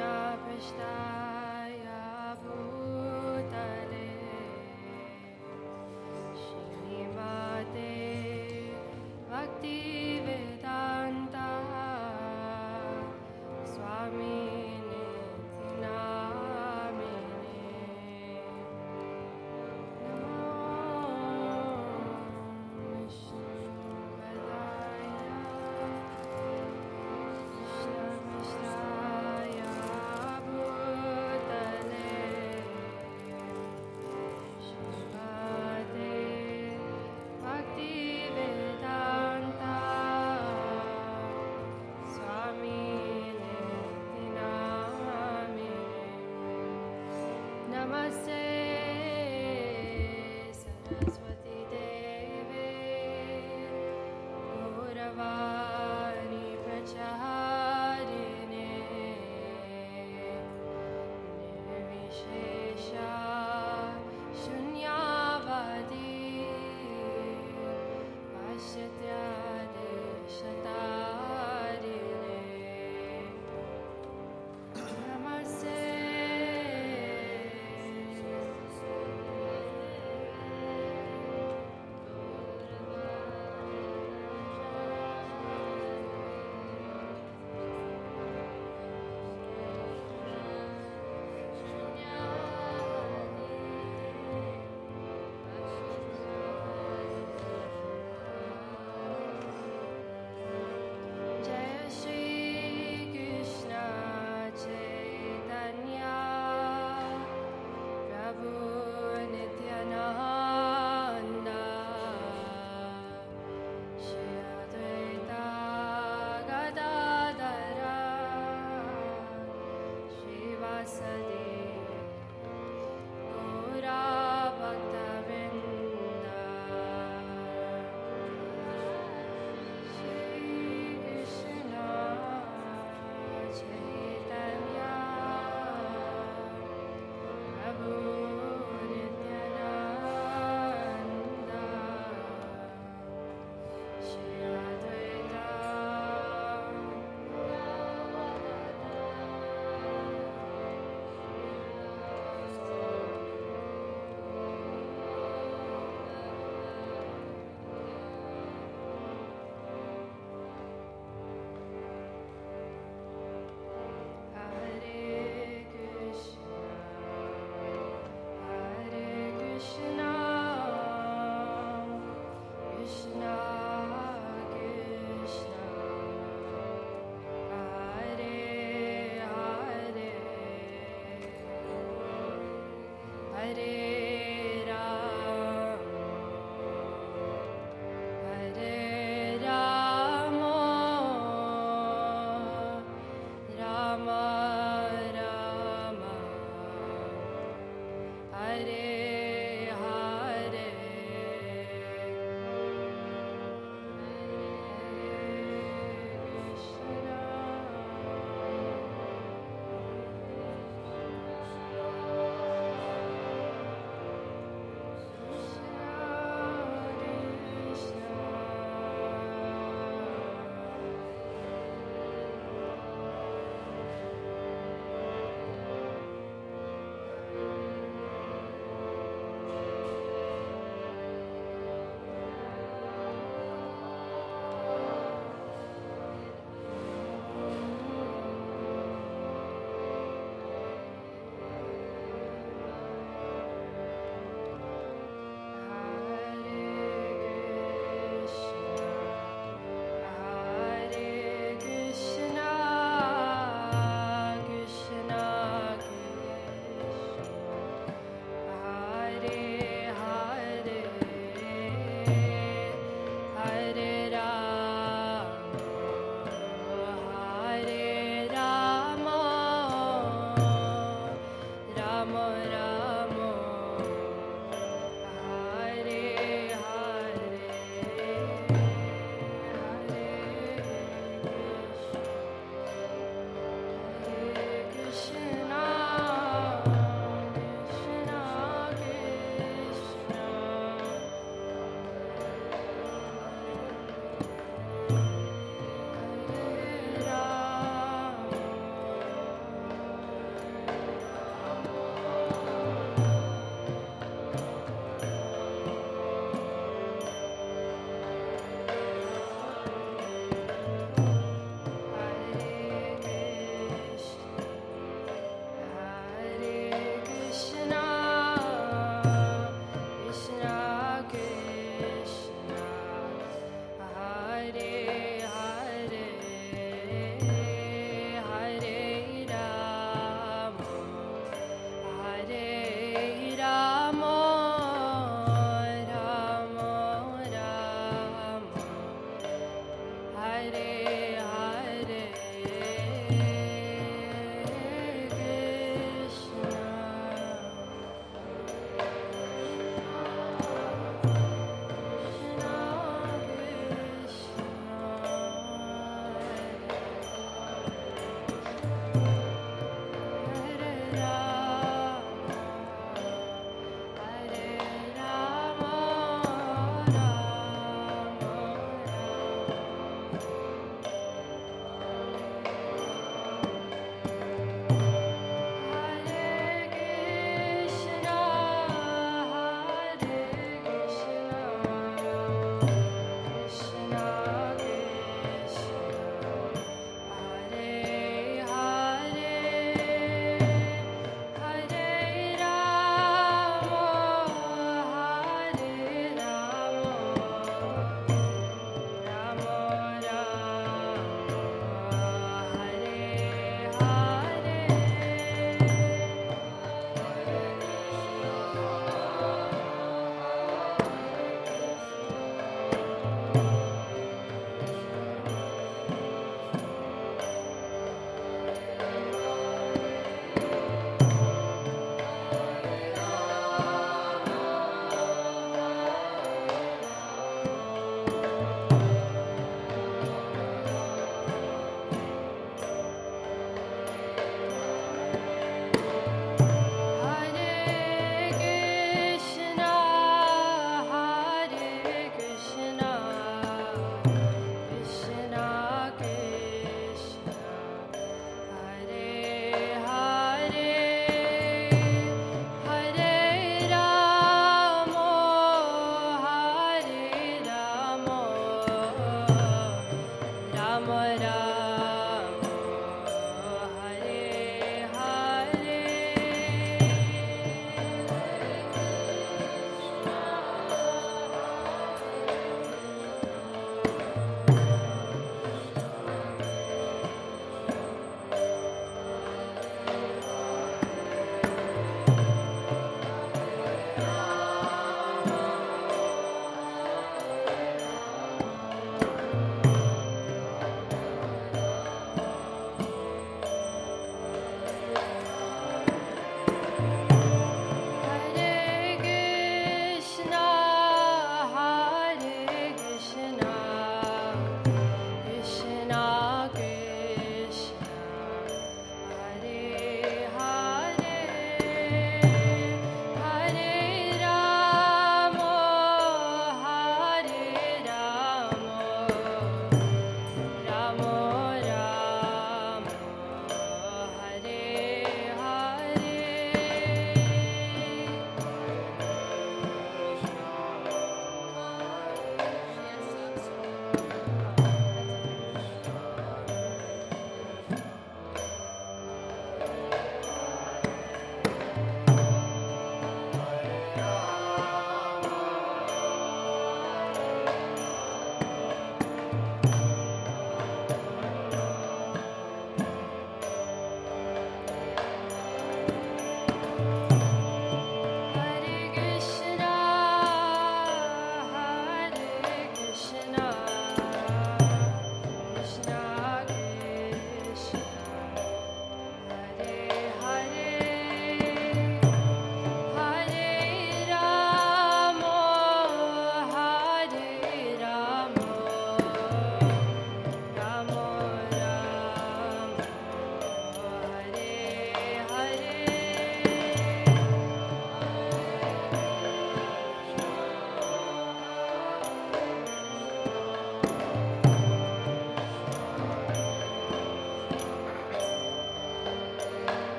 hab ich da.